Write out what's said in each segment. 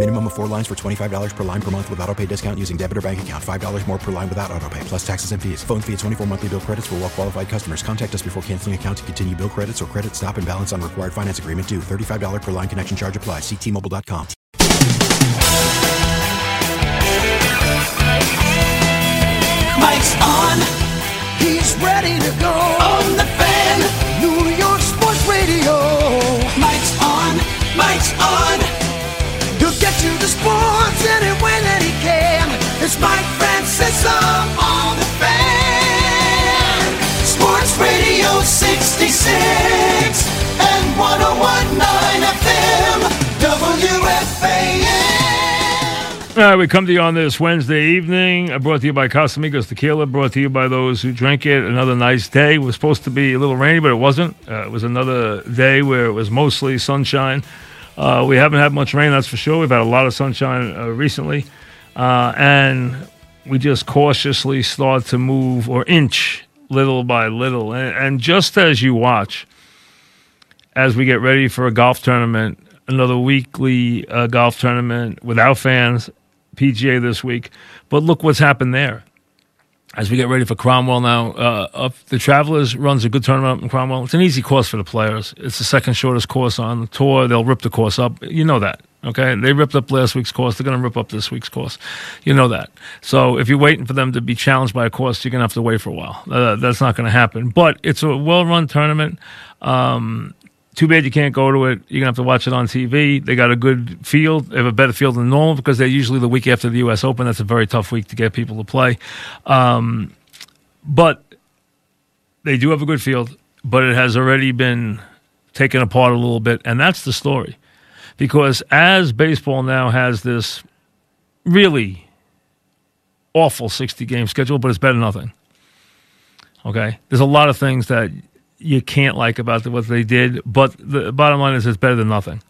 Minimum of four lines for $25 per line per month with auto pay discount using debit or bank account. $5 more per line without auto pay, plus taxes and fees. Phone fee at 24 monthly bill credits for well qualified customers. Contact us before canceling account to continue bill credits or credit stop and balance on required finance agreement due. $35 per line connection charge applies. Ctmobile.com. Mike's on. He's ready to go. On the fan. New York Sports Radio. Mike's on. Mike's on. Sports any way that he can. It's Mike Francesa on the fan. Sports Radio 66 and 1019 FM. WFAN. All right, we come to you on this Wednesday evening. uh, Brought to you by Casamigos Tequila. Brought to you by those who drink it. Another nice day. It was supposed to be a little rainy, but it wasn't. Uh, it was another day where it was mostly sunshine. Uh, we haven't had much rain, that's for sure. We've had a lot of sunshine uh, recently, uh, and we just cautiously start to move or inch little by little. And, and just as you watch, as we get ready for a golf tournament, another weekly uh, golf tournament without fans, PGA this week. But look what's happened there. As we get ready for Cromwell now, uh, up the Travelers runs a good tournament in Cromwell. It's an easy course for the players. It's the second shortest course on the tour. They'll rip the course up. You know that. Okay, they ripped up last week's course. They're going to rip up this week's course. You know that. So if you're waiting for them to be challenged by a course, you're going to have to wait for a while. Uh, that's not going to happen. But it's a well-run tournament. Um, too bad you can't go to it. You're gonna have to watch it on TV. They got a good field. They have a better field than normal because they're usually the week after the U.S. Open. That's a very tough week to get people to play. Um, but they do have a good field, but it has already been taken apart a little bit, and that's the story. Because as baseball now has this really awful 60 game schedule, but it's better than nothing. Okay, there's a lot of things that you can't like about the, what they did, but the bottom line is it's better than nothing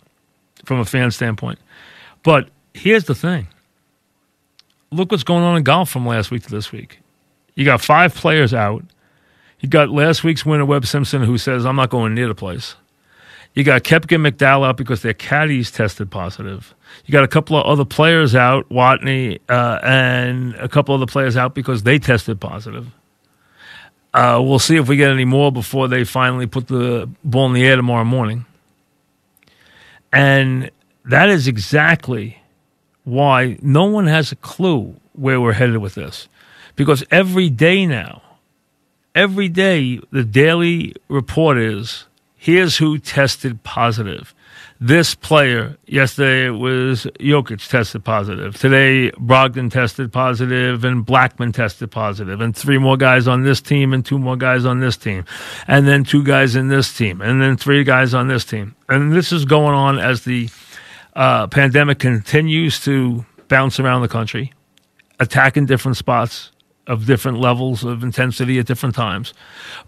from a fan standpoint. But here's the thing look what's going on in golf from last week to this week. You got five players out. You got last week's winner, Webb Simpson, who says, I'm not going near the place. You got Koepka and McDowell out because their caddies tested positive. You got a couple of other players out, Watney, uh, and a couple of other players out because they tested positive. Uh, we'll see if we get any more before they finally put the ball in the air tomorrow morning. And that is exactly why no one has a clue where we're headed with this. Because every day now, every day, the daily report is here's who tested positive. This player, yesterday was Jokic tested positive. Today, Brogdon tested positive and Blackmon tested positive. And three more guys on this team and two more guys on this team. And then two guys in this team. And then three guys on this team. And this is going on as the uh, pandemic continues to bounce around the country, attacking different spots of different levels of intensity at different times.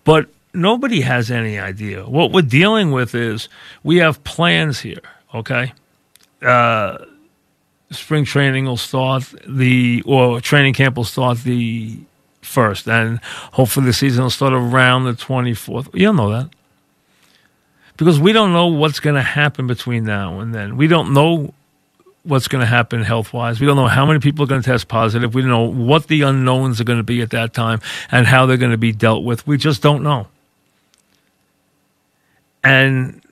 But nobody has any idea. What we're dealing with is we have plans here, okay? Uh, spring training will start the, or training camp will start the first, and hopefully the season will start around the 24th. You'll know that. Because we don't know what's going to happen between now and then. We don't know what's going to happen health wise. We don't know how many people are going to test positive. We don't know what the unknowns are going to be at that time and how they're going to be dealt with. We just don't know. And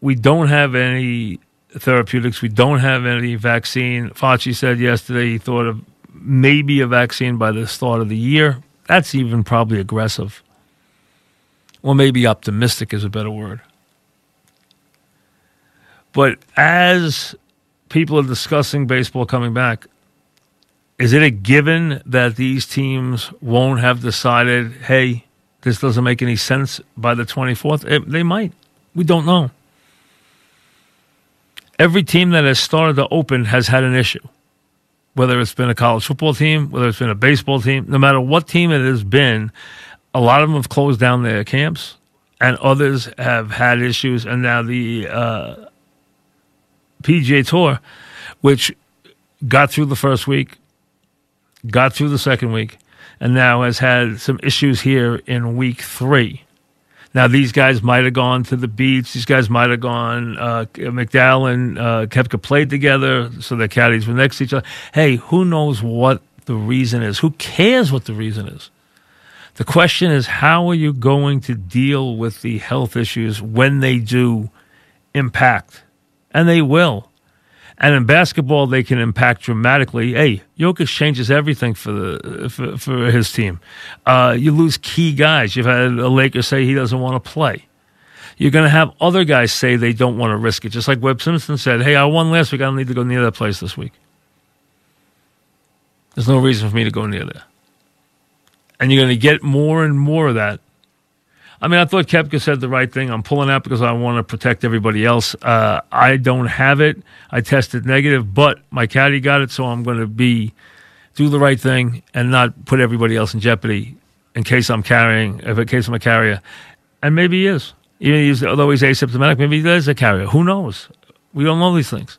we don't have any therapeutics. We don't have any vaccine. Fauci said yesterday he thought of maybe a vaccine by the start of the year. That's even probably aggressive. Or maybe optimistic is a better word. But as people are discussing baseball coming back, is it a given that these teams won't have decided, hey, this doesn't make any sense by the 24th? It, they might. We don't know. Every team that has started to open has had an issue. Whether it's been a college football team, whether it's been a baseball team, no matter what team it has been, a lot of them have closed down their camps and others have had issues. And now the uh, PGA Tour, which got through the first week, got through the second week, and now has had some issues here in week three. Now, these guys might have gone to the beach. These guys might have gone. Uh, McDowell and uh, Koepka played together, so their caddies were next to each other. Hey, who knows what the reason is? Who cares what the reason is? The question is, how are you going to deal with the health issues when they do impact? And they will. And in basketball, they can impact dramatically. Hey, Jokic changes everything for the for, for his team. Uh, you lose key guys. You've had a Laker say he doesn't want to play. You're going to have other guys say they don't want to risk it. Just like Webb Simpson said, "Hey, I won last week. I don't need to go near that place this week. There's no reason for me to go near there." And you're going to get more and more of that I mean, I thought Koepka said the right thing. I'm pulling out because I want to protect everybody else. Uh, I don't have it. I tested negative, but my caddy got it, so I'm going to be do the right thing and not put everybody else in jeopardy in case I'm carrying, if in case I'm a carrier. And maybe he is. Even he's, although he's asymptomatic, maybe he is a carrier. Who knows? We don't know these things.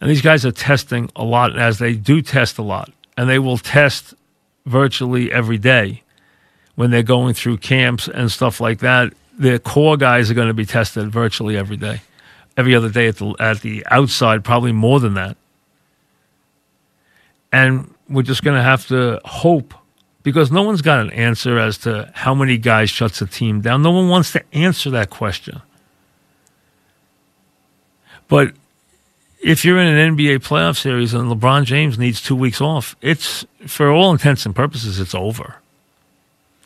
And these guys are testing a lot, as they do test a lot, and they will test virtually every day when they're going through camps and stuff like that. The core guys are going to be tested virtually every day, every other day at the at the outside, probably more than that. And we're just going to have to hope because no one's got an answer as to how many guys shuts a team down. No one wants to answer that question. But if you're in an NBA playoff series and LeBron James needs two weeks off, it's for all intents and purposes, it's over.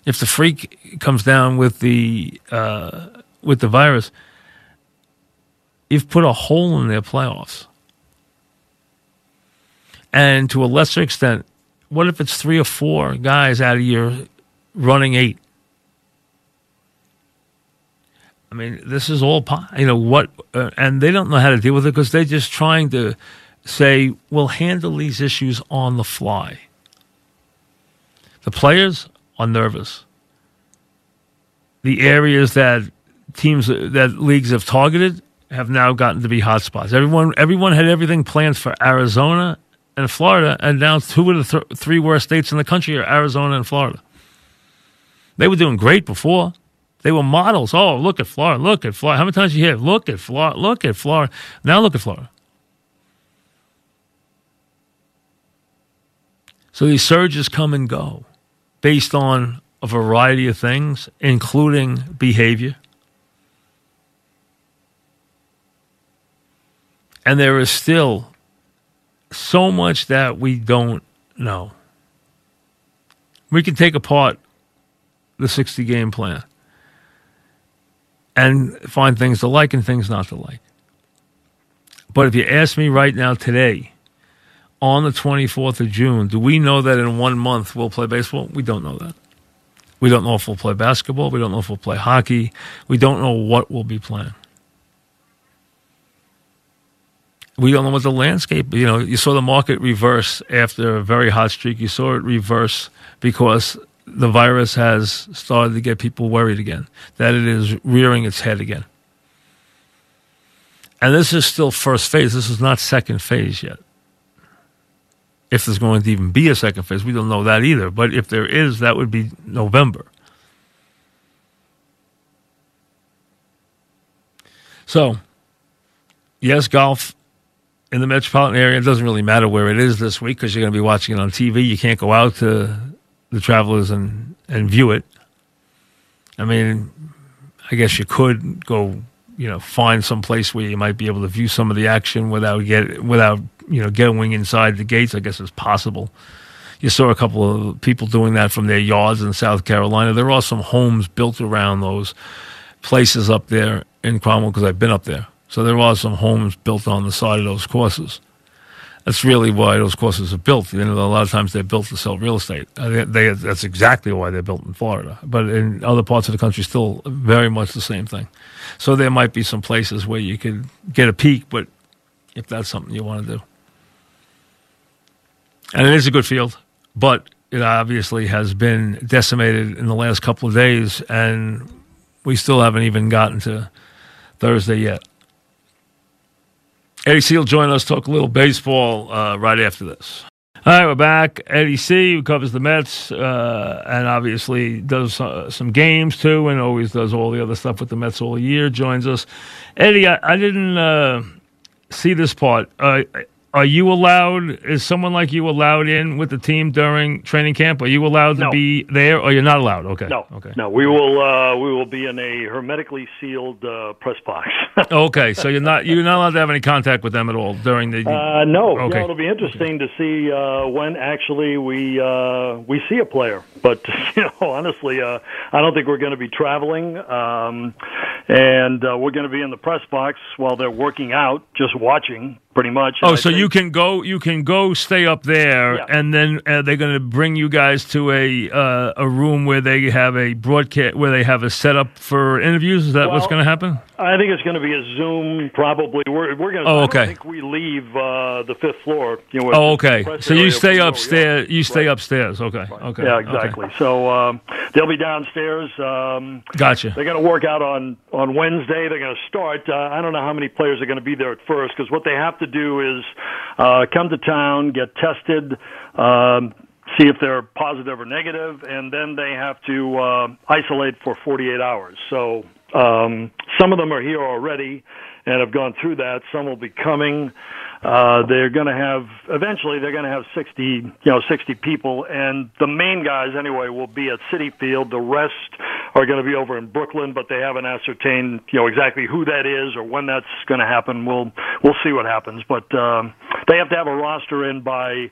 If the freak comes down with the uh, with the virus, you've put a hole in their playoffs. And to a lesser extent, what if it's three or four guys out of your running eight? I mean, this is all, you know, what, uh, and they don't know how to deal with it because they're just trying to say, we'll handle these issues on the fly. The players are nervous. The areas that teams, that leagues have targeted have now gotten to be hotspots. Everyone, everyone had everything planned for Arizona and Florida, and now two of the th- three worst states in the country are Arizona and Florida. They were doing great before. They were models. Oh, look at Florida. Look at Florida. How many times you hear, look at Florida, look at Florida. Now look at Florida. So these surges come and go based on a variety of things, including behavior. And there is still so much that we don't know. We can take apart the 60 game plan and find things to like and things not to like. But if you ask me right now, today, on the 24th of June, do we know that in one month we'll play baseball? We don't know that. We don't know if we'll play basketball. We don't know if we'll play hockey. We don't know what we'll be playing. We don't know what the landscape, you know, you saw the market reverse after a very hot streak. You saw it reverse because the virus has started to get people worried again, that it is rearing its head again. And this is still first phase. This is not second phase yet. If there's going to even be a second phase, we don't know that either. But if there is, that would be November. So, yes, golf in the metropolitan area. It doesn't really matter where it is this week because you're going to be watching it on TV. You can't go out to the travelers and and view it. I mean, I guess you could go, you know, find some place where you might be able to view some of the action without get without you know going inside the gates. I guess it's possible. You saw a couple of people doing that from their yards in South Carolina. There are some homes built around those places up there in Cromwell because I've been up there, So there are some homes built on the side of those courses. That's really why those courses are built. You know, a lot of times they're built to sell real estate. They, they, that's exactly why they're built in Florida. But in other parts of the country, still very much the same thing. So there might be some places where you could get a peek, but if that's something you want to do. And it is a good field, but it obviously has been decimated in the last couple of days, and we still haven't even gotten to Thursday yet. Eddie C will join us, talk a little baseball uh, right after this. All right, we're back. Eddie C, who covers the Mets, uh, and obviously does uh, some games too, and always does all the other stuff with the Mets all year, joins us. Eddie, I, I didn't uh, see this part. Are you allowed? Is someone like you allowed in with the team during training camp? Are you allowed to No. be there, or you're not allowed? Okay. No, Okay. no, we will uh, we will be in a hermetically sealed uh, press box. Okay. So you're not you're not allowed to have any contact with them at all during the. Uh, no, Okay. no, it'll be interesting to see uh, when actually we uh, we see a player. But you know, honestly, uh, I don't think we're going to be traveling, um, and uh, we're going to be in the press box while they're working out, just watching, pretty much. Oh, I so think- you can go, you can go, stay up there, Yeah. and then uh, they're going to bring you guys to a uh, a room where they have a broadcast, where they have a setup for interviews. Is that what's going to happen? I think it's going to be a Zoom. Probably, we're we're going to. Oh, I okay. don't think we leave uh, the fifth floor. You know, Oh, okay. So you stay upstairs. yeah. You stay Right. upstairs. Okay. Okay. Yeah, okay. exactly. So um, they'll be downstairs. Um, Gotcha. They're going to work out on on Wednesday. They're going to start. Uh, I don't know how many players are going to be there at first because what they have to do is uh, come to town, get tested, um, see if they're positive or negative, and then they have to uh, isolate for 48 hours. So um, some of them are here already and have gone through that. Some will be coming. Uh, they're going to have eventually they're going to have 60 you know 60 people and the main guys anyway will be at Citi Field. The rest are going to be over in Brooklyn but they haven't ascertained you know exactly who that is or when that's going to happen. We'll we'll see what happens. But um they have to have a roster in by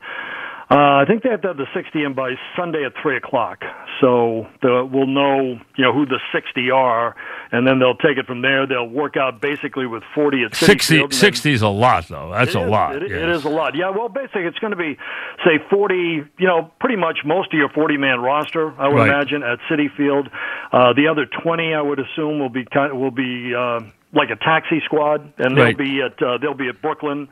uh, I think they have to have the 60 in by Sunday at 3 o'clock. So the, we'll know, you know, who the 60 are, and then they'll take it from there. They'll work out basically with 40 at 60, Field, 60 is a lot, though. That's a is. lot. It, it yes. is a lot. Yeah, well, basically, it's going to be, say, 40, you know, pretty much most of your 40 man roster, I would Right. imagine, at Citi Field. Uh, the other 20, I would assume, will be kind will be uh, like a taxi squad, and they'll be at uh, they'll be at Brooklyn,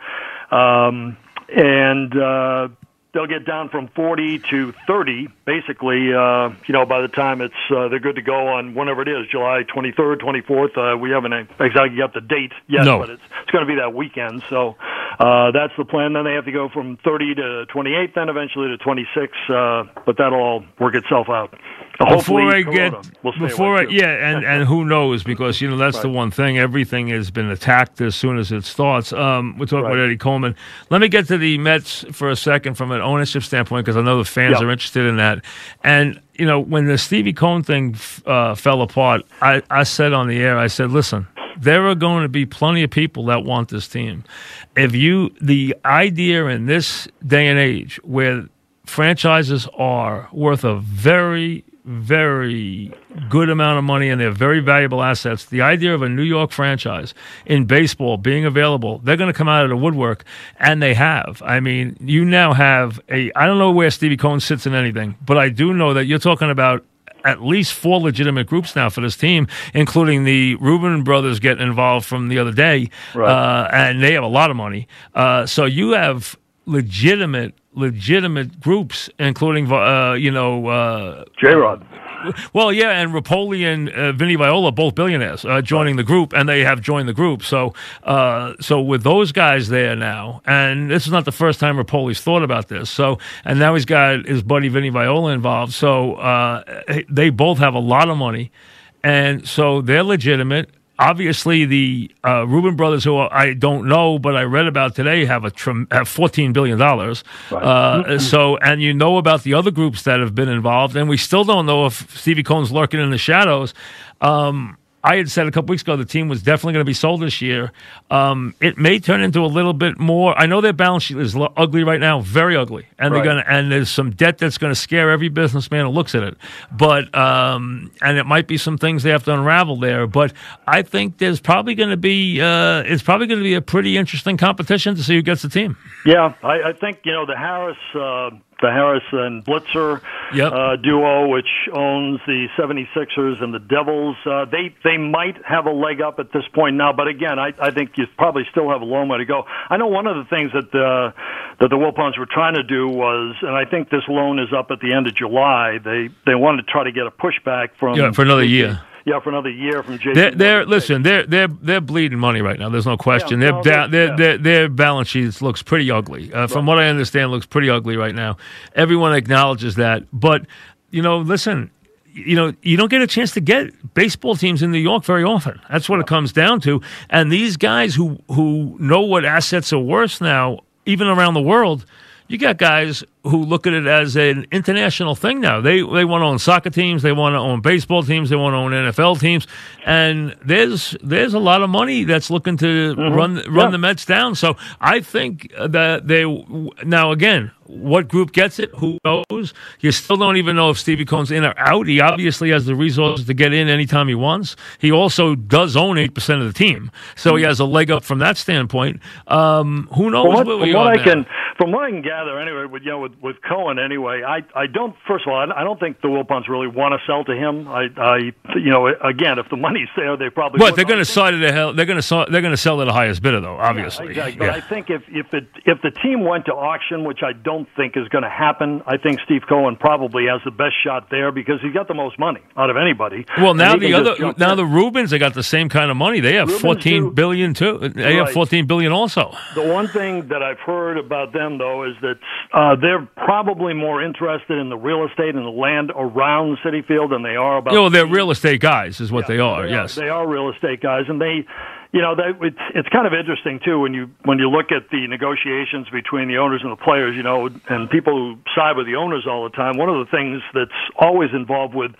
um, and. Uh, They'll get down from 40 to 30, basically. Uh, you know, by the time it's uh, they're good to go on whenever it is, July 23rd, 24th. Uh, we haven't exactly got the date yet, No. but it's it's going to be that weekend. So uh, that's the plan. Then they have to go from 30 to 28, then eventually to 26. Uh, but that'll all work itself out. Hopefully, before I Corona get before I, yeah, and and who knows because you know that's the one thing. Everything has been attacked as soon as it starts. Um, we're talking about Eddie Coleman. Let me get to the Mets for a second from an ownership standpoint because I know the fans Yeah. are interested in that. And you know when the Stevie Cohen thing uh, fell apart, I I said on the air, I said, listen. There are going to be plenty of people that want this team. If you, the idea in this day and age where franchises are worth a very, very good amount of money and they're very valuable assets. The idea of a New York franchise in baseball being available, they're going to come out of the woodwork, and they have. I mean, you now have a. I don't know where Stevie Cohen sits in anything, but I do know that you're talking about. At least four legitimate groups now for this team, including the Rubin brothers getting involved from the other day, Right. uh, and they have a lot of money. Uh, so you have legitimate, legitimate groups, including uh, you know uh, J Rod. well, yeah, and Repole and uh, Vinny Viola, both billionaires, uh, joining the group, and they have joined the group. So, uh, so with those guys there now, and this is not the first time Repole's thought about this. So, and now he's got his buddy Vinny Viola involved. So, uh, they both have a lot of money, and so they're legitimate. Obviously, the uh, Rubin brothers, who I don't know, but I read about today, have a trim- have fourteen billion dollars. Uh, so, and you know about the other groups that have been involved, and we still don't know if Stevie Cohen's lurking in the shadows. Um, I had said a couple weeks ago the team was definitely going to be sold this year. Um, it may turn into a little bit more. I know their balance sheet is ugly right now, very ugly, and Right. they're going to and there's some debt that's going to scare every businessman who looks at it. But um, and it might be some things they have to unravel there. But I think there's probably going to be uh, it's probably going to be a pretty interesting competition to see who gets the team. Yeah, I, I think you know the Harris, uh, the Harris and Blitzer Yep. uh, duo, which owns the 76ers and the Devils. Uh, they they might have a leg up at this point now, but again, I, I think you probably still have a long way to go. I know one of the things that the that the Wilpons were trying to do was, and I think this loan is up at the end of July. They they wanted to try to get a pushback from Yeah, for another year. Yeah, for another year from JP. They're, they're listen. They're they're they're bleeding money right now. There's no question. Yeah, no, down, their their their balance sheets looks pretty ugly. Uh, From what I understand, looks pretty ugly right now. Everyone acknowledges that. But you know, listen. You know, you don't get a chance to get baseball teams in New York very often. That's what it comes down to. And these guys who who know what assets are worth now, even around the world, you got guys who look at it as an international thing now. They they want to own soccer teams, they want to own baseball teams, they want to own NFL teams, and there's there's a lot of money that's looking to run run Yeah. the Mets down. So I think that they now again. What group gets it? Who knows? You still don't even know if Stevie Cohen's in or out. He obviously has the resources to get in anytime he wants. He also does own eight percent of the team, so he has a leg up from that standpoint. Um, who knows From what, where from we what are I now? can, from what I can gather, anyway, with you know, with, with Cohen, anyway, I I don't. First of all, I, I don't think the Wilpons really want to sell to him. I I you know, again, if the money's there, they probably. Would. they're going to sell to the hell? They're going to sell. They're going to sell to the highest bidder, though. Obviously, Exactly. But I think if if it if the team went to auction, which I don't think is going to happen, I think Steve Cohen probably has the best shot there because he's got the most money out of anybody. Well, now the other now in. the Rubens they got the same kind of money. They have Rubens fourteen do. billion too. They have fourteen billion also. The one thing that I've heard about them, though, is that uh, they're probably more interested in the real estate and the land around Citi Field than they are about. You know, they're real estate guys, is what Yeah, they are. yes. they are real estate guys, and they, you know, they, it's it's kind of interesting too when you when you look at the negotiations between the owners and the players, you know, and people who side with the owners all the time. One of the things that's always involved with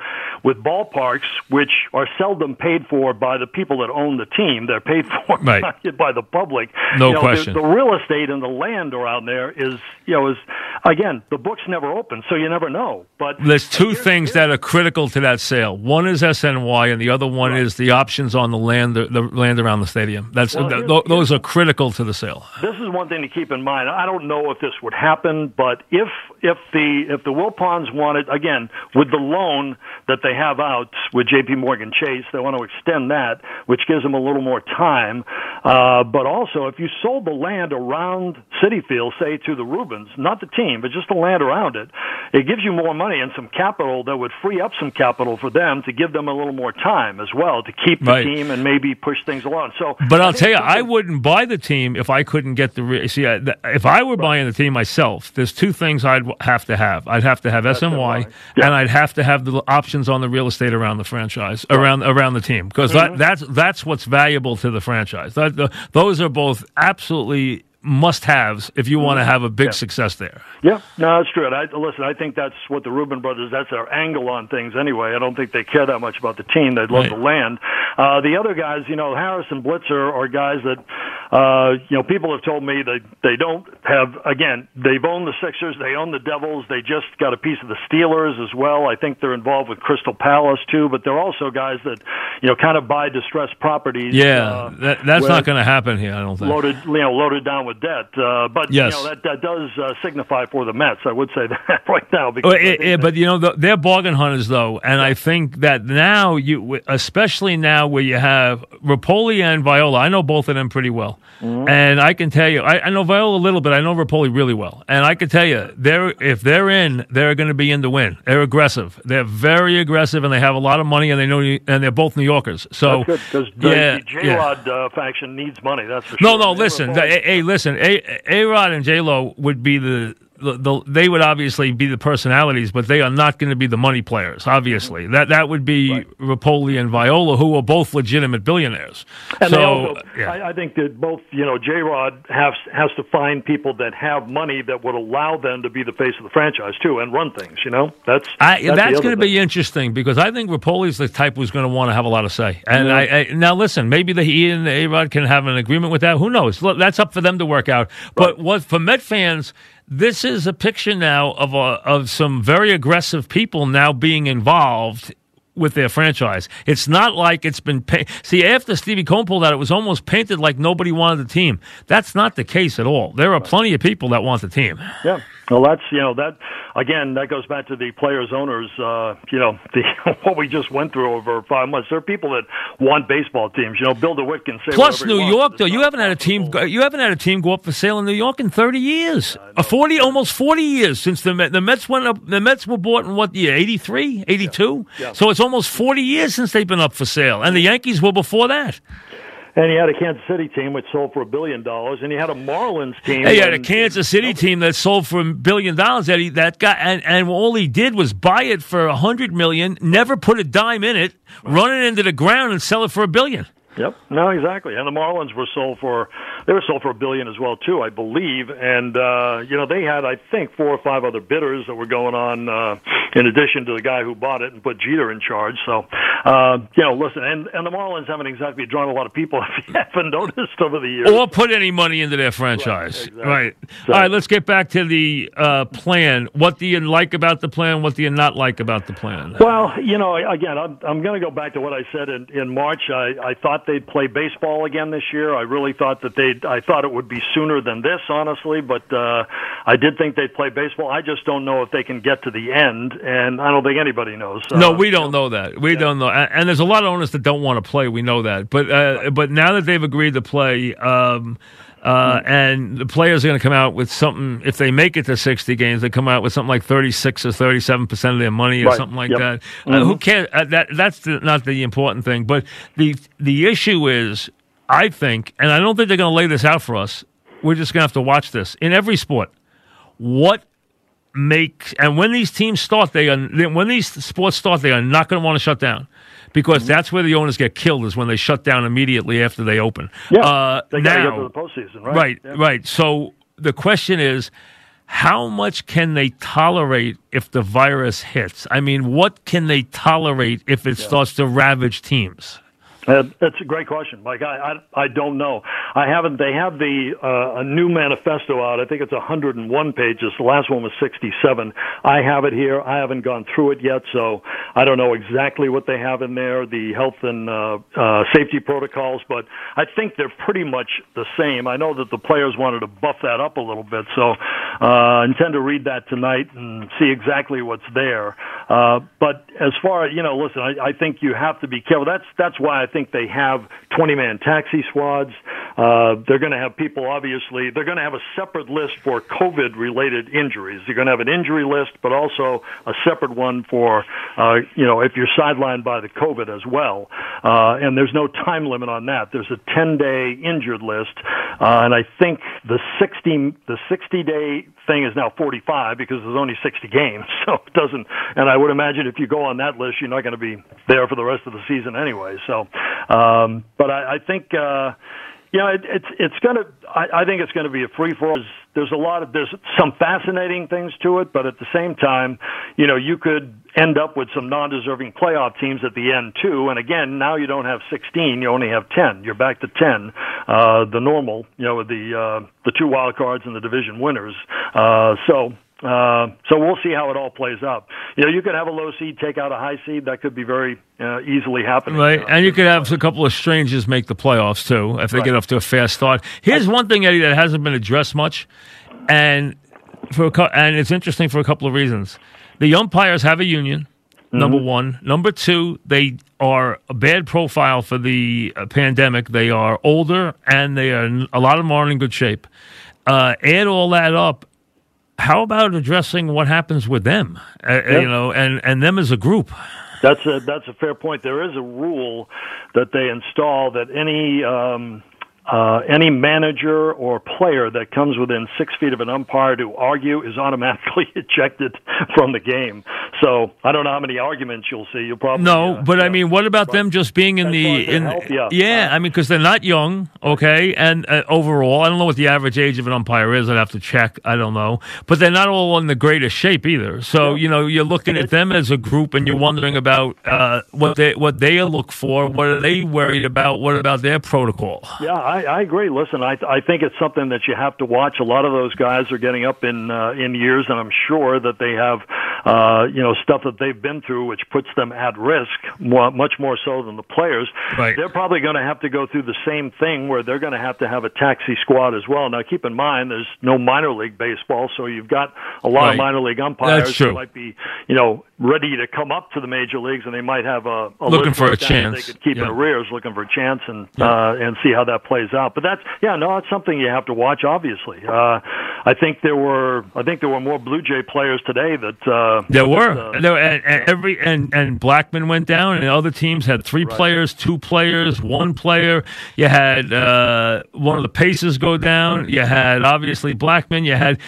with ballparks, which are seldom paid for by the people that own the team, they're paid for Right. by the public. No You know, the- question. The, real estate and the land around there is, you know, is again the books never open, so you never know. But There's two things that are critical to that sale. One is SNY, and the other one is the options on the land, the, the land around the stadium. That's Well, th- those are critical to the sale. this is one thing to keep in mind. I don't know if this would happen, but if if the if the Wilpons wanted again with the loan that they have out with J.P. Morgan Chase, they want to extend that, which gives them a little more time. Uh, but also, if you sold the land around Citi Field, say to the Rubens, not the team, but just the land around it, it gives you more money and some capital that would free up some capital for them to give them a little more time as well to keep the Right. team and maybe push things along. So, But I'll tell you, I wouldn't buy the team if I couldn't get the. Re- see, I, if I were buying the team myself, there's two things I'd have to have. I'd have to have SNY, Yeah. and I'd have to have the options on the real estate around the franchise, around around the team, because that that's that's what's valuable to the franchise. That, the, those are both absolutely must-haves if you want to have a big success there. Yeah, no, that's true. And I, listen, I think that's what the Rubin brothers, that's their angle on things anyway. I don't think they care that much about the team. They'd love Right. the land. Uh, the other guys, you know, Harris and Blitzer are guys that, uh, you know, people have told me they, they don't have, again, they've owned the Sixers, they own the Devils, they just got a piece of the Steelers as well. I think they're involved with Crystal Palace too, but they're also guys that, you know, kind of buy distressed properties. Yeah, uh, that, that's not going to happen here. I don't think. loaded, you know, loaded down with debt. Uh, but Yes. you know that that does uh, signify for the Mets. I would say that right now because it, it, but you know the, they're bargain hunters though, and I think that now you, especially now where you have Repole and Viola, I know both of them pretty well, Mm-hmm. and I can tell you, I, I know Viola a little bit, I know Repole really well, and I can tell you, they're if they're in, they're going to be in to win. They're aggressive, they're very aggressive, and they have a lot of money, and they know, and they're both New Yorkers. So because the, yeah, the J yeah. Uh, faction needs money. That's for No, sure. no. They Listen, hey, hey, listen. A Rod and J Lo would be the the, the, they would obviously be the personalities, but they are not going to be the money players. Obviously, mm-hmm. that that would be right. Repole and Viola, who are both legitimate billionaires. And so, also, yeah. I, I, think that both you know J Rod has has to find people that have money that would allow them to be the face of the franchise too and run things. You know, that's I, that's, that's going to be interesting because I think Repole's the type who's going to want to have a lot of say. And yeah. I, I, now listen, maybe the he and A Rod can have an agreement with that. Who knows? That's up for them to work out. But right. what for Met fans, this is a picture now of a, of some very aggressive people now being involved with their franchise. It's not like it's been pa- see after Stevie Cohen pulled out, it was almost painted like nobody wanted the team. That's not the case at all. There are plenty of people that want the team. Yeah, well, that's you know that again that goes back to the players owners. Uh, you know the what we just went through over five months. There are people that want baseball teams. You know, Bill DeWitt can say. Plus, New York though, you haven't had a team. You haven't had a team go up for sale in New York in thirty years. A forty, almost forty years since the the Mets went up. The Mets were bought in what year? 83, 82? Yeah. Yeah. So it's almost forty years since they've been up for sale, and the Yankees were before that. And he had a Kansas City team which sold for a billion dollars, and he had a Marlins team. He had a Kansas City team that sold for a billion dollars. That he that guy, and, and all he did was buy it for a hundred million, never put a dime in it, run it into the ground, and sell it for a billion. Yep. No, exactly. And the Marlins were sold for they were sold for a billion as well too, I believe. And uh, you know they had I think four or five other bidders that were going on uh, in addition to the guy who bought it and put Jeter in charge. So uh, you know, listen, and and the Marlins haven't exactly drawn a lot of people if you haven't noticed over the years. Or put any money into their franchise. Right. Exactly. right. So, All right. Let's get back to the uh, plan. What do you like about the plan? What do you not like about the plan? Well, you know, again, I'm, I'm going to go back to what I said in, in March. I, I thought they'd play baseball again this year. I really thought that they I thought it would be sooner than this, honestly. But uh, I did think they'd play baseball. I just don't know if they can get to the end, and I don't think anybody knows. Uh, no, we don't know that. We yeah. don't know, and there's a lot of owners that don't want to play. We know that, but uh, but now that they've agreed to play. Um, uh, and the players are going to come out with something. If they make it to sixty games, they come out with something like thirty-six or thirty-seven percent of their money, or right. something like yep. that. Uh, mm-hmm. Uh, who cares? Uh, that that's the, not the important thing. But the the issue is, I think, and I don't think they're going to lay this out for us. We're just going to have to watch this in every sport. What makes and when these teams start, they are when these sports start, they are not going to want to shut down because that's where the owners get killed is when they shut down immediately after they open. Yeah, uh, they got to get to the postseason, right? Right, yeah. right. So the question is, how much can they tolerate if the virus hits? I mean, what can they tolerate if it yeah. starts to ravage teams? Uh, that's a great question, Mike. I, I I don't know. I haven't. They have the uh, a new manifesto out. I think it's 101 pages. The last one was 67. I have it here. I haven't gone through it yet, so I don't know exactly what they have in there, the health and uh, uh, safety protocols. But I think they're pretty much the same. I know that the players wanted to buff that up a little bit, so uh, I intend to read that tonight and see exactly what's there. Uh, but as far as you know, listen, I, I think you have to be careful. That's that's why I think they have 20 man taxi squads. Uh, they're going to have people, obviously, they're going to have a separate list for COVID related injuries. They're going to have an injury list, but also a separate one for, uh, you know, if you're sidelined by the COVID as well. Uh, and there's no time limit on that. There's a 10 day injured list. Uh, and I think the 60, the 60 day thing is now 45 because there's only 60 games. So it doesn't, and I would imagine if you go on that list, you're not going to be there for the rest of the season anyway. So, um, but I, I think, uh, you know, it, it's it's going to. I, I think it's going to be a free for all. There's, there's a lot of there's some fascinating things to it, but at the same time, you know, you could end up with some non-deserving playoff teams at the end too. And again, now you don't have 16; you only have 10. You're back to 10, uh, the normal, you know, the uh, the two wild cards and the division winners. Uh, so uh, so we'll see how it all plays out. You know, you could have a low seed take out a high seed. That could be very uh, easily happening. Right, and you could have a couple of strangers make the playoffs too if they right. get off to a fast start. Here's one thing, Eddie, that hasn't been addressed much, and for a, and it's interesting for a couple of reasons. The umpires have a union. Mm-hmm. Number one. Number two, they are a bad profile for the uh, pandemic. They are older, and they are a lot of them aren't in good shape. Uh, add all that up, how about addressing what happens with them? Uh, yep. You know, and and them as a group. That's a that's a fair point. There is a rule that they install that any um, uh, any manager or player that comes within six feet of an umpire to argue is automatically ejected from the game. So I don't know how many arguments you'll see. You'll probably No, uh, but I know, mean, what about them just being in the long as they in? help, yeah. I mean, because they're not young, okay, and uh, overall, I don't know what the average age of an umpire is. I'd have to check. I don't know, but they're not all in the greatest shape either. So you know, you're looking at them as a group, and you're wondering about uh, what they what they look for. What are they worried about? What about their protocol? Yeah, I, I agree. Listen, I I think it's something that you have to watch. A lot of those guys are getting up in uh, in years, and I'm sure that they have uh, you know stuff that they've been through, which puts them at risk more, much more so than the players. Right. They're probably going to have to go through the same thing where they're going to have to have a taxi squad as well. Now, keep in mind, there's no minor league baseball, so you've got a lot Right. of minor league umpires who might be you know ready to come up to the major leagues, and they might have a, a Looking for a like that that chance. They could keep Yeah. in arrears, looking for a chance, and uh, and see how that plays out. But that's yeah, no, it's something you have to watch. Obviously, uh, I think there were I think there were more Blue Jay players today that uh, There were, uh, there, and, and every and and Blackmon went down, and other teams had three players, two players, one player. You had uh, one of the paces go down. You had obviously Blackmon. You had,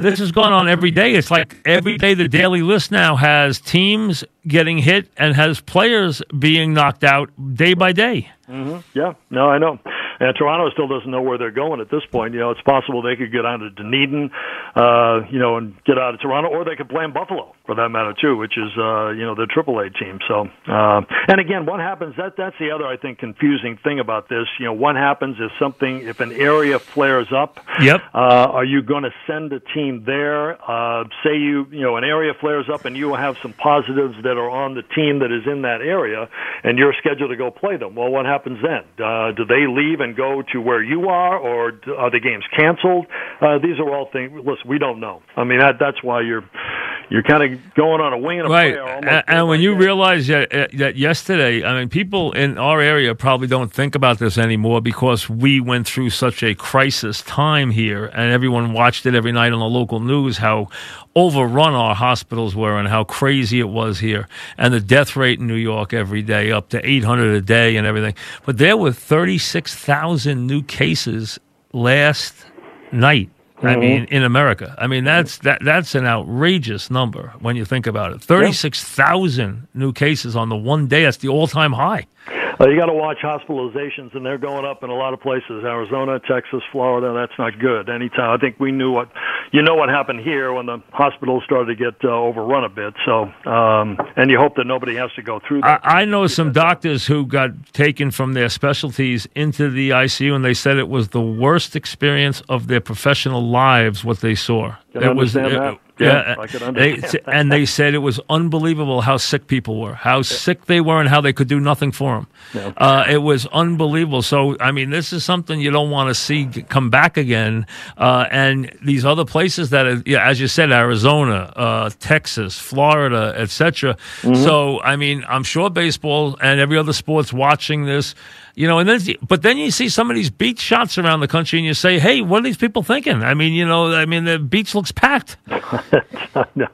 this has gone on every day. It's like every day the Daily List now has teams getting hit and has players being knocked out day by day. hmm Yeah, no, I know. And Toronto still doesn't know where they're going at this point. You know, it's possible they could get out of Dunedin, uh, you know, and get out of Toronto, or they could play in Buffalo for that matter too, which is uh, you know the AAA team. So, uh, and again, what happens? That that's the other I think confusing thing about this. You know, what happens if something if an area flares up? Yep. Uh, are you going to send a team there? Uh, say you you know an area flares up and you have some positives that are on the team that is in that area, and you're scheduled to go play them. Well, what happens then? Uh, do they leave and go to where you are, or are the games canceled? Uh, these are all things. Listen, we don't know. I mean, that that's why you're you're kind of going on a wing and a Right, prayer. almost and, and when you realize that uh, that yesterday, I mean, people in our area probably don't think about this anymore because we went through such a crisis time here, and everyone watched it every night on the local news how overrun our hospitals were and how crazy it was here, and the death rate in New York every day up to 800 a day and everything. But there were 36,000 new cases last night. I mm-hmm. mean, in America, I mean that's that that's an outrageous number when you think about it. Thirty six thousand new cases on the one day. That's the all time high. Uh, you got to watch hospitalizations, and they're going up in a lot of places: Arizona, Texas, Florida. That's not good. Anytime, I think we knew what, you know, what happened here when the hospitals started to get uh, overrun a bit. So, um, and you hope that nobody has to go through that. I, I know some doctors who got taken from their specialties into the ICU, and they said it was the worst experience of their professional lives. What they saw, Can it was understand that. Yeah, I they- understand that. and they said it was unbelievable how sick people were, how sick they were, and how they could do nothing for them. Uh, it was unbelievable. So, I mean, this is something you don't want to see come back again. Uh, and these other places that, are, yeah, as you said, Arizona, uh, Texas, Florida, etc. Mm-hmm. So, I mean, I'm sure baseball and every other sport's watching this. You know, and then, but then you see some of these beach shots around the country, and you say, "Hey, what are these people thinking?" I mean, you know, I mean, the beach looks packed. no,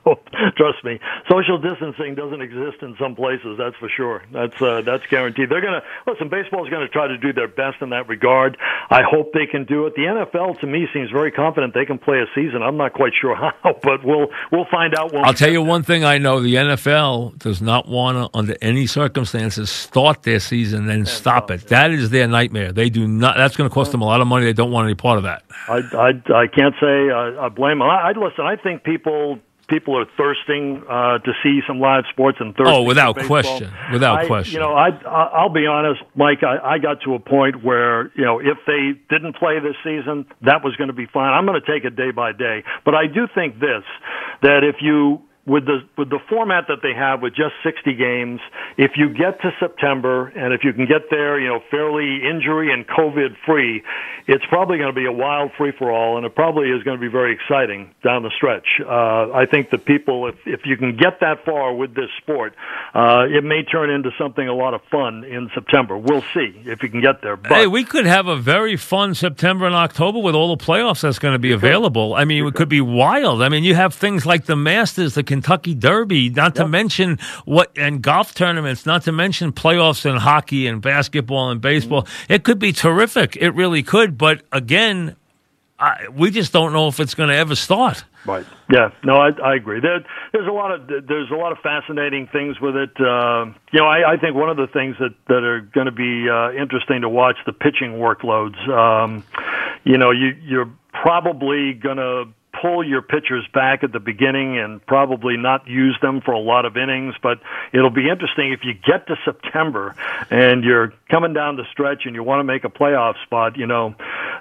trust me. Social distancing doesn't exist in some places. That's for sure. That's uh, that's guaranteed. They're gonna listen. Baseball's going to try to do their best in that regard. I hope they can do it. The NFL, to me, seems very confident they can play a season. I'm not quite sure how, but we'll we'll find out. When I'll tell you one thing I know: the NFL does not want to, under any circumstances, start their season and then stop it. That is their nightmare. They do not. That's going to cost them a lot of money. They don't want any part of that. I, I, I can't say I, I blame them. I, I listen. I think people people are thirsting uh, to see some live sports and thirsting. Oh, without question. Without I- question. You know, I, I I'll be honest, Mike. I, I got to a point where you know if they didn't play this season, that was going to be fine. I'm going to take it day by day. But I do think this that if you with the with the format that they have with just 60 games, if you get to September and if you can get there, you know, fairly injury and COVID free, it's probably going to be a wild free for all, and it probably is going to be very exciting down the stretch. Uh, I think the people, if if you can get that far with this sport, uh, it may turn into something a lot of fun in September. We'll see if you can get there. But Hey, we could have a very fun September and October with all the playoffs that's going to be available. I mean, it could be wild. I mean, you have things like the Masters that Kentucky Derby, not to mention what and golf tournaments, not to mention playoffs in hockey and basketball and baseball. Mm-hmm. It could be terrific. It really could. But again, I, we just don't know if it's going to ever start. Right. Yeah. No, I, I agree. There, there's a lot of there's a lot of fascinating things with it. Uh, you know, I, I think one of the things that that are going to be uh, interesting to watch the pitching workloads. Um, you know, you you're probably going to pull your pitchers back at the beginning and probably not use them for a lot of innings, but it'll be interesting if you get to September and you're coming down the stretch and you want to make a playoff spot, you know,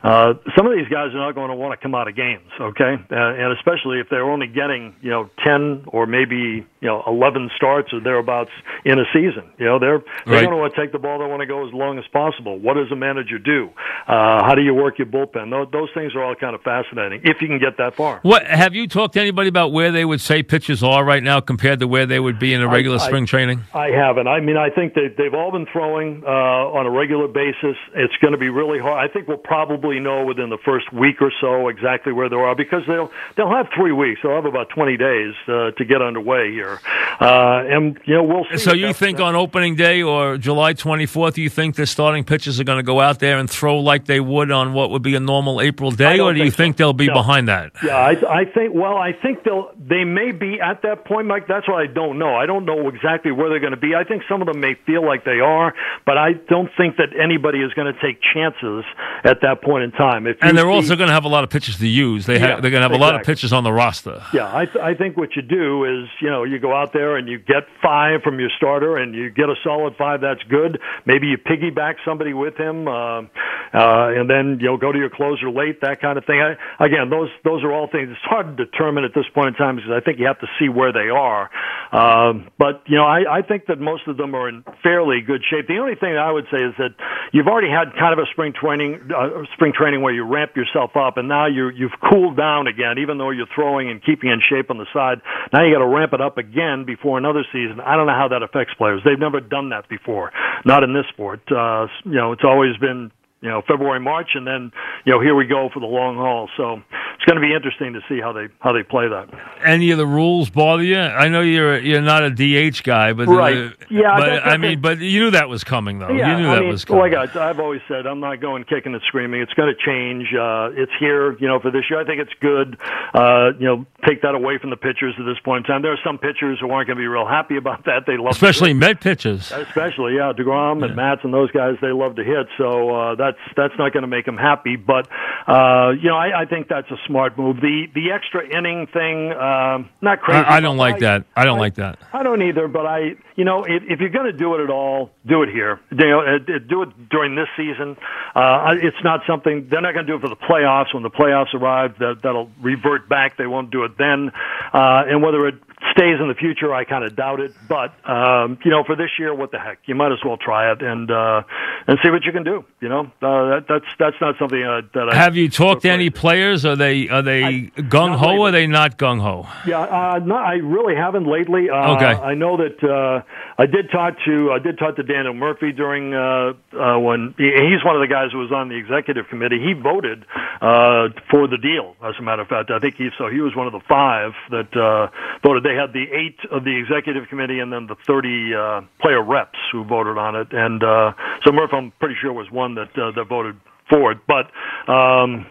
uh, some of these guys are not going to want to come out of games, okay? Uh, and especially if they're only getting, you know, 10 or maybe, you know, 11 starts or thereabouts in a season. You know, they're, they're Right. to want to take the ball. They want to go as long as possible. What does a manager do? Uh, how do you work your bullpen? Those, those things are all kind of fascinating if you can get that far. What have you talked to anybody about where they would say pitchers are right now compared to where they would be in a regular I- spring training? I haven't. I mean, I think they, they've all been throwing uh, on a regular basis. It's going to be really hard. I think we'll probably know within the first week or so exactly where they are because they'll they'll have three weeks. They'll have about twenty days uh, to get underway here, uh, and you know we'll see. So you think on opening day or July 24th, you think the starting pitchers are going to go out there and throw like they would on what would be a normal April day, or do you think so. they'll be No. behind that? Yeah, I, I think. Well, I think they'll. They may be at that point, Mike. That's what I don't know. I don't know exactly where they're going to be. I think some of them may feel like they are, but I don't think that anybody is going to take chances at that point in time. If And they're see- also going to have a lot of pitchers to use. They Yeah, have, they're going to have a lot of exactly. pitchers on the roster. Yeah, I, th- I think what you do is, you know, you go out there and you get five from your starter, and you get a solid five. That's good. Maybe you piggyback somebody with him, uh, uh, and then you'll go to your closer late, that kind of thing. I, again, those those are all things. It's hard to determine at this point in time because I think you have to see where they are. Um, but you know, I, I think that most of them are in fairly good shape. The only thing I would say is that you've already had kind of a spring training, uh, spring training where you ramp yourself up, and now you're you've cooled down again. Even though you're throwing and keeping in shape on the side, now you got to ramp it up again before another season. I don't know how that affects players. They've never done that before, not in this sport. Uh, you know, it's always been you know February March, and then you know here we go for the long haul. So it's going to be interesting to see how they how they play that. Any of the rules bother you? I know you're you're not a DH guy, but Right. uh, Yeah, But that- I mean, but you knew that was coming, though. Yeah, you knew I that mean, was coming. like I, I've always said, I'm not going kicking and screaming. It's going to change. Uh, it's here, you know, for this year. I think it's good. Uh, you know, take that away from the pitchers at this point in time. There are some pitchers who aren't going to be real happy about that. They love Especially Met pitchers. Especially, yeah, Degrom and Matz and those guys, they love to hit. So uh, that's that's not going to make them happy. But uh, you know, I, I think that's a smart move. The the extra inning thing, um, not crazy. I, I don't like that. I don't like that. I don't either, but I, you know, if, if you're going to do it at all, do it here. You know, uh, uh, do it during this season. Uh, it's not something they're not going to do it for the playoffs. When the playoffs arrive, that that'll revert back. They won't do it then. Uh, and whether it stays in the future, I kind of doubt it. But um, you know, for this year, what the heck? You might as well try it and uh, and see what you can do. You know, uh, that, that's that's not something uh, that I Have you talked to any players? Are they are they gung ho? Are they not gung ho? Yeah, uh, no, I really haven't lately. Uh, Okay. I know that uh, I did talk to I did talk to Daniel Murphy during uh, uh, when he, he's one of the guys who was on the executive committee. He voted uh, for the deal. As a matter of fact, I think he so he was one of the five that uh, voted. They had the eight of the executive committee and then the thirty uh, player reps who voted on it. And uh, so Murphy, I'm pretty sure, was one that uh, that voted for it. But um,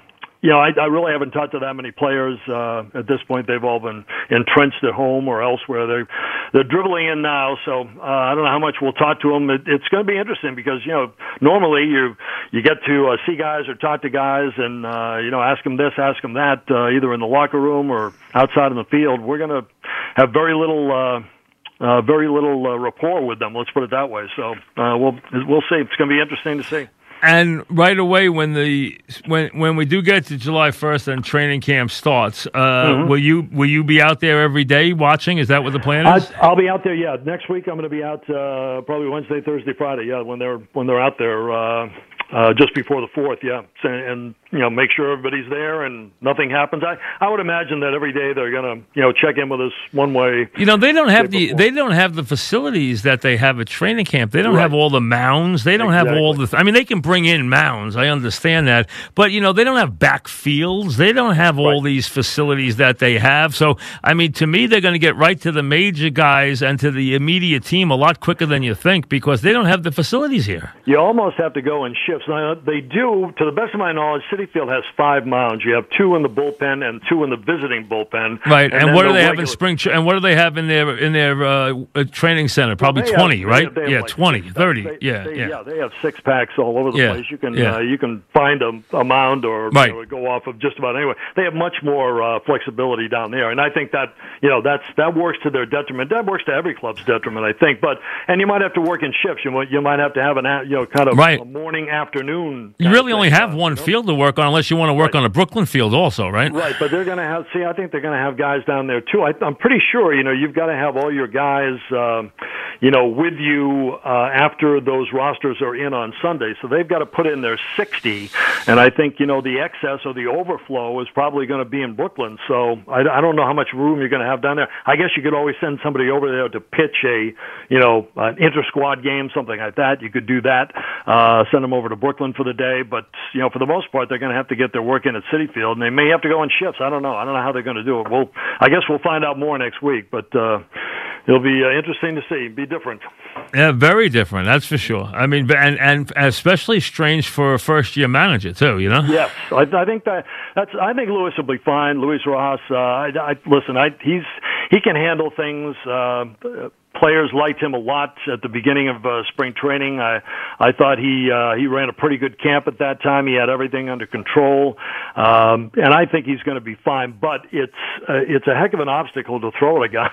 know, I, I really haven't talked to that many players uh, at this point. They've all been entrenched at home or elsewhere. They're they're dribbling in now, so uh, I don't know how much we'll talk to them. It, it's going to be interesting because you know normally you you get to uh, see guys or talk to guys and uh, you know ask them this, ask them that, uh, either in the locker room or outside in the field. We're going to have very little. Uh, uh, very little uh, rapport with them. Let's put it that way. So uh, we'll we'll see. It's going to be interesting to see. And right away, when the when when we do get to July first and training camp starts, uh, Mhm. will you will you be out there every day watching? Is that what the plan is? I, I'll be out there. Yeah, next week I'm going to be out uh, probably Wednesday, Thursday, Friday. Yeah, when they're when they're out there. Uh, uh, just before the fourth. Yeah, and, and you know make sure everybody's there and nothing happens. I I would imagine that every day they're gonna you know check in with us one way. You know they don't have the they don't have the facilities that they have at training camp. They don't Right. have all the mounds. They don't have all the. I mean, they can bring in mounds. I understand that, but you know they don't have back fields. They don't have all these facilities that they have. So I mean, to me, they're going to get right to the major guys and to the immediate team a lot quicker than you think because they don't have the facilities here. You almost have to go in Now, they do, to the best of my knowledge, Citi Field has five mounds. You have two in the bullpen and two in the visiting bullpen. Right, and, then what do the they have in spring? And what do they have in their in their uh, uh, training center? Probably have- twenty, they right? have- they have yeah, like 20, 30. they- yeah, they- yeah. They have six packs all over the Yeah, place. You can yeah. uh, you can find a, a mound or Right. you know, go off of just about anywhere. They have much more uh, flexibility down there, and I think that you know that's that works to their detriment. That works to every club's detriment, I think. But and you might have to work in shifts. You might you might have to have an a- you know kind of Right. a morning afternoon. You really only have uh, one know? field to work on, unless you want to work on a Brooklyn field, also, right? Right, but they're going to have. See, I think they're going to have guys down there too. I, I'm pretty sure. You know, you've got to have all your guys, um, you know, with you uh, after those rosters are in on Sunday. So they've got to put in their 60, and I think you know the excess or the overflow is probably going to be in Brooklyn. So I, I don't know how much room you're going to have down there. I guess you could always send somebody over there to pitch a, you know, an inter squad game, something like that. You could do that. Uh, send them over to Brooklyn for the day, but you know, for the most part, they're going to have to get their work in at Citi Field, and they may have to go in shifts. I don't know. I don't know how they're going to do it. Well, I guess we'll find out more next week, but uh, it'll be uh, interesting to see. Be different. Yeah, very different. That's for sure. I mean, and and especially strange for a first year manager too. You know. Yes, I, I think that that's. I think Luis will be fine. Luis Rojas. Uh, I, I listen. I he's he can handle things. Uh, players liked him a lot at the beginning of uh, spring training. I I thought he uh, he ran a pretty good camp at that time. He had everything under control, um, and I think he's going to be fine. But it's uh, it's a heck of an obstacle to throw at a guy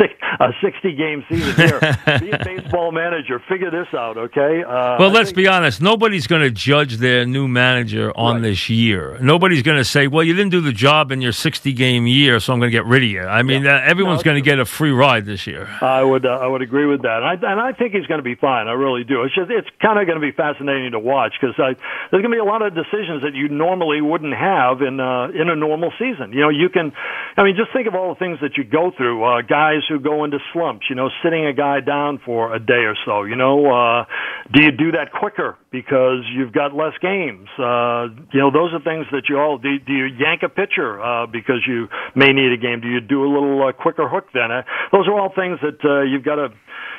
a sixty game season here. be a baseball manager. Figure this out, okay? Uh, Well, I let's think- be honest. Nobody's going to judge their new manager on this year. Nobody's going to say, "Well, you didn't do the job in your 60 game year, so I'm going to get rid of you." I mean, uh, everyone's No, going to get a free ride this year. I would uh, I would agree with that, and I, and I think he's going to be fine. I really do. It's just it's kind of going to be fascinating to watch because there's going to be a lot of decisions that you normally wouldn't have in uh, in a normal season. You know, you can, I mean, just think of all the things that you go through. Uh, guys who go into slumps. You know, sitting a guy down for a day or so. You know, uh, do you do that quicker because you've got less games? Uh, you know, those are things that you all do. Do you yank a pitcher uh, because you may need a game? Do you do a little uh, quicker hook then? Uh, those are all things that uh, you've got to,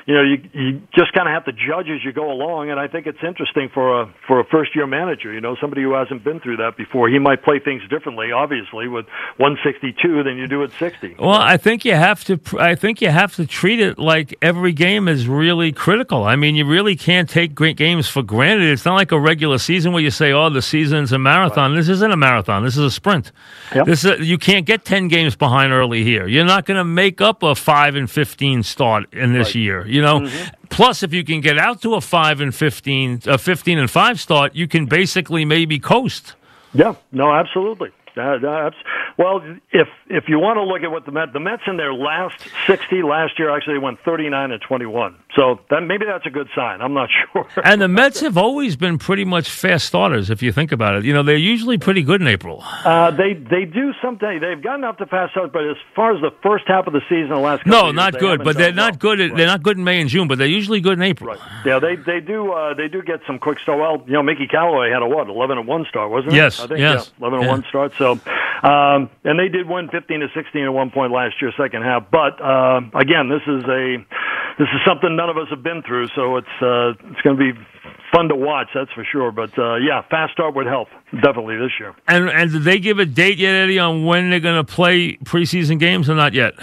you know, you, you just kind of have to judge as you go along. And I think it's interesting for a for a first year manager. You know, somebody who hasn't been through that before. He might play things differently, obviously, with 162 than you do at 60. Well, I think you have to. I think you have to treat it like every game is really critical. I mean, you really can't take great games for granted. It's not like a regular season where you say, "Oh, the season's a marathon." This isn't a marathon. This is a sprint. Yep. This is, you can't get ten games behind early here. You're not going to make up a five and fifteen start in this year. You know. Plus, if you can get out to a five and fifteen, a fifteen and five start, you can basically maybe coast. Yeah, no, absolutely. Uh, that's, well, if if you want to look at what the Mets, the Mets in their last sixty last year actually went thirty nine and twenty one. So that maybe that's a good sign. I'm not sure. And the Mets have always been pretty much fast starters, if you think about it. You know, they're usually pretty good in April. Uh, they they do someday. They've gotten up to fast start, but as far as the first half of the season, the last couple No, of years, not good, but they're not well. good. At, They're not good in May and June, but they're usually good in April. Yeah, they they do uh, they do get some quick start. Well, you know, Mickey Callaway had a what eleven and one start, wasn't it? Yes, I think, yes. yeah, eleven and Yeah. one start. So, um, and they did win fifteen to sixteen at one point last year, second half. But uh, again, this is a this is something none of us have been through, so it's uh, it's going to be fun to watch, that's for sure. But uh, yeah, fast start would help definitely this year. And and did they give a date yet, Eddie, on when they're going to play preseason games or not yet?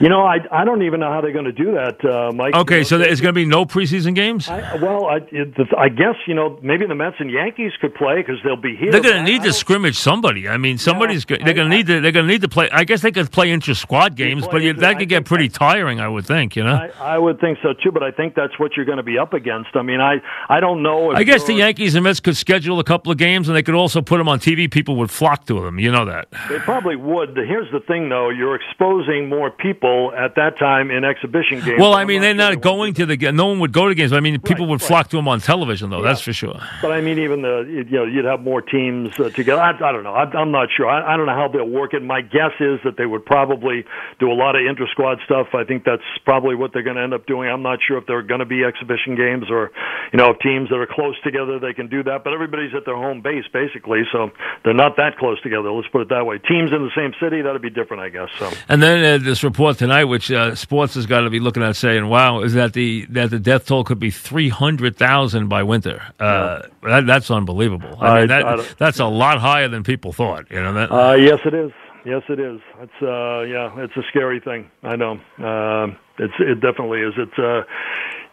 You know, I I don't even know how they're going to do that, uh, Mike. Okay, You know, so there's going to be no preseason games. I, well, I, it, I guess you know maybe the Mets and Yankees could play because they'll be here. They're going to need I to scrimmage somebody. I mean, somebody's. go- they're going to need to. They're going to need to play. I guess they could play inter squad games, but inter- that could get pretty tiring. I would think. You know. I, I would think so too, but I think that's what you're going to be up against. I mean, I I don't know. I guess the Yankees and Mets could schedule a couple of games, and they could also put them on TV, people would flock to them. You know that. They probably would. Here's the thing, though: you're exposing more people at that time in exhibition games. Well, I mean, they're not going to the game. No one would go to games. I mean, people Right, would right. flock to them on television, though. Yeah. That's for sure. But I mean, even the you know you'd have more teams uh, together. I, I don't know. I, I'm not sure. I, I don't know how they'll work it. My guess is that they would probably do a lot of inter squad stuff. I think that's probably what they're going to end up doing. I'm not sure if there are going to be exhibition games or you know if teams that are close together they can do that. But everybody's at their home base basically, so they're not that close together. Let's put it that way. Teams in the same city that'd be different, I guess. So. And then uh, this report tonight, which uh, sports has got to be looking at, saying, "Wow, is that the that the death toll could be three hundred thousand by winter? Uh, that, that's unbelievable. I I- mean, I that, don't- that's a lot higher than people thought. You know that? Uh, yes, it is. Yes, it is. It's uh, yeah, it's a scary thing. I know. Uh, it's it definitely is. It's uh,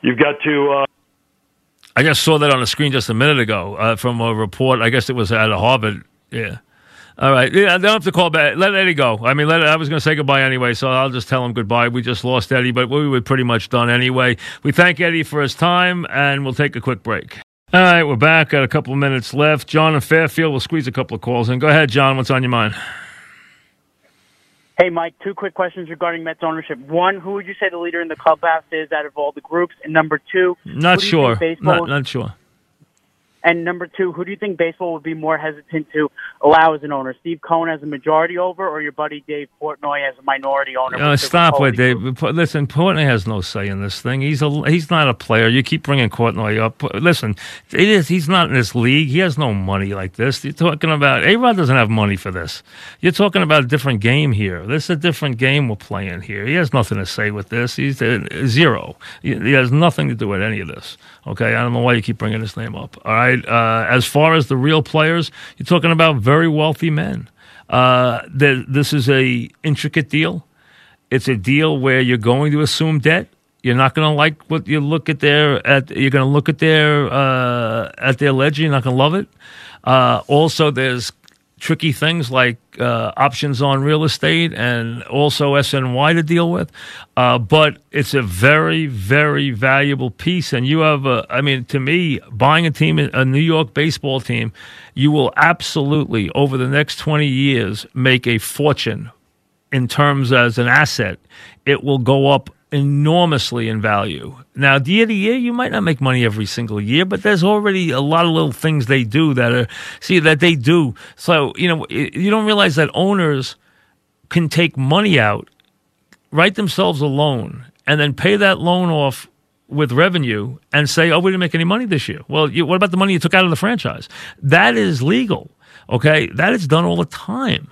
you've got to. I just saw that on the screen just a minute ago uh, from a report. I guess it was out of Harvard. Yeah. All right. Yeah, I don't have to call back. Let Eddie go. I mean, let, I was going to say goodbye anyway, so I'll just tell him goodbye. We just lost Eddie, but we were pretty much done anyway. We thank Eddie for his time, and we'll take a quick break. All right, we're back. Got a couple of minutes left. John and Fairfield will squeeze a couple of calls in. Go ahead, John. What's on your mind? Hey, Mike, two quick questions regarding Mets ownership. One, who would you say the leader in the clubhouse is out of all the groups? And number two, Not who do you sure. baseball Not, not sure. And number two, who do you think baseball would be more hesitant to allow as an owner? Steve Cohen as a majority over, or your buddy Dave Portnoy as a minority owner? Uh, stop with Dave. Listen, Portnoy has no say in this thing. He's a he's not a player. You keep bringing Portnoy up. Listen, it is he's not in this league. He has no money like this. You're talking about A Rod doesn't have money for this. You're talking about a different game here. This is a different game we're playing here. He has nothing to say with this. He's uh, zero. He, he has nothing to do with any of this. Okay, I don't know why you keep bringing his name up. All right. Uh, as far as the real players, you're talking about very wealthy men. Uh, this is a intricate deal. It's a deal where you're going to assume debt. You're not going to like what you look at their at. You're going to look at their uh, at their ledger. You're not going to love it. Uh, also, there's tricky things like uh, options on real estate and also SNY to deal with. Uh, but it's a very, very valuable piece. And you have, a, I mean, to me, buying a team, a New York baseball team, you will absolutely, over the next 20 years, make a fortune in terms as an asset. It will go up enormously in value. Now, year to year, you might not make money every single year, but there's already a lot of little things they do that are, see, that they do. So, you know, you don't realize that owners can take money out, write themselves a loan, and then pay that loan off with revenue and say, oh, we didn't make any money this year. Well, you, what about the money you took out of the franchise? That is legal. Okay. That is done all the time.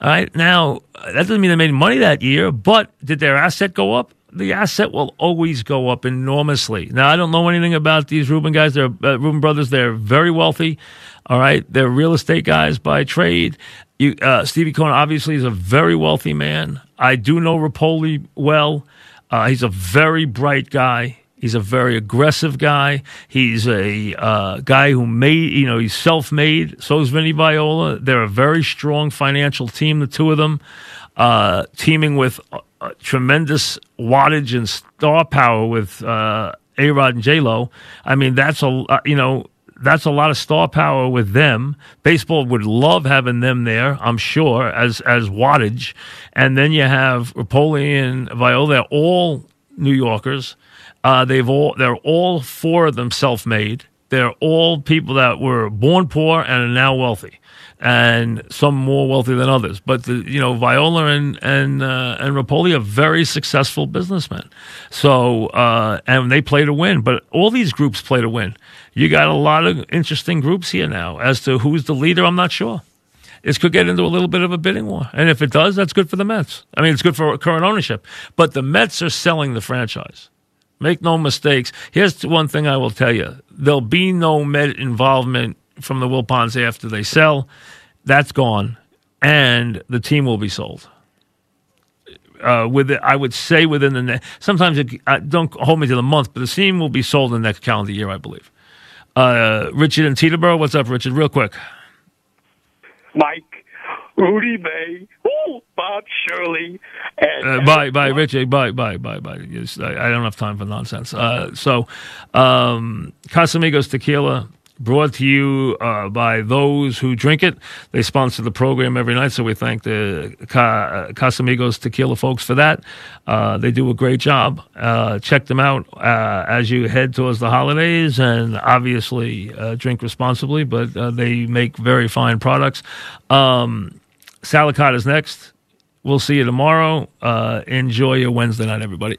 All right. Now, that doesn't mean they made money that year, but did their asset go up? The asset will always go up enormously. Now, I don't know anything about these Rubin guys. They're uh, Rubin brothers. They're very wealthy. All right. They're real estate guys by trade. You, uh, Stevie Cohen obviously is a very wealthy man. I do know Repole well. Uh, he's a very bright guy. He's a very aggressive guy. He's a uh, guy who made, you know, he's self made. So is Vinny Viola. They're a very strong financial team, the two of them, uh, teaming with tremendous wattage and star power with uh, A Rod and J Lo. I mean, that's a, uh, you know, that's a lot of star power with them. Baseball would love having them there, I'm sure, as as wattage. And then you have Repole and Viola. They're all New Yorkers. Uh, they've all they're all four of them self-made. They're all people that were born poor and are now wealthy, and some more wealthy than others. But the, you know, Viola and and uh, and Repole are very successful businessmen. So uh, and they play to win. But all these groups play to win. You got a lot of interesting groups here now. As to who's the leader, I'm not sure. This could get into a little bit of a bidding war. And if it does, that's good for the Mets. I mean, it's good for current ownership. But the Mets are selling the franchise. Make no mistakes. Here's one thing I will tell you there'll be no Met involvement from the Wilpons after they sell. That's gone. And the team will be sold. Uh, with it, I would say within the next, sometimes it, uh, don't hold me to the month, but the team will be sold in the next calendar year, I believe. Uh, Richard and Teterboro, what's up, Richard? Real quick. Mike, Rudy May, ooh, Bob Shirley, and Uh, bye, bye, Richard. Bye, bye, bye, bye. Yes, I, I don't have time for nonsense. Uh, so, um, Casamigos Tequila, brought to you uh, by those who drink it. They sponsor the program every night, so we thank the Ca- Casamigos Tequila folks for that. Uh, they do a great job. Uh, check them out uh, as you head towards the holidays, and obviously uh, drink responsibly, but uh, they make very fine products. Um, is next. We'll see you tomorrow. Uh, enjoy your Wednesday night, everybody.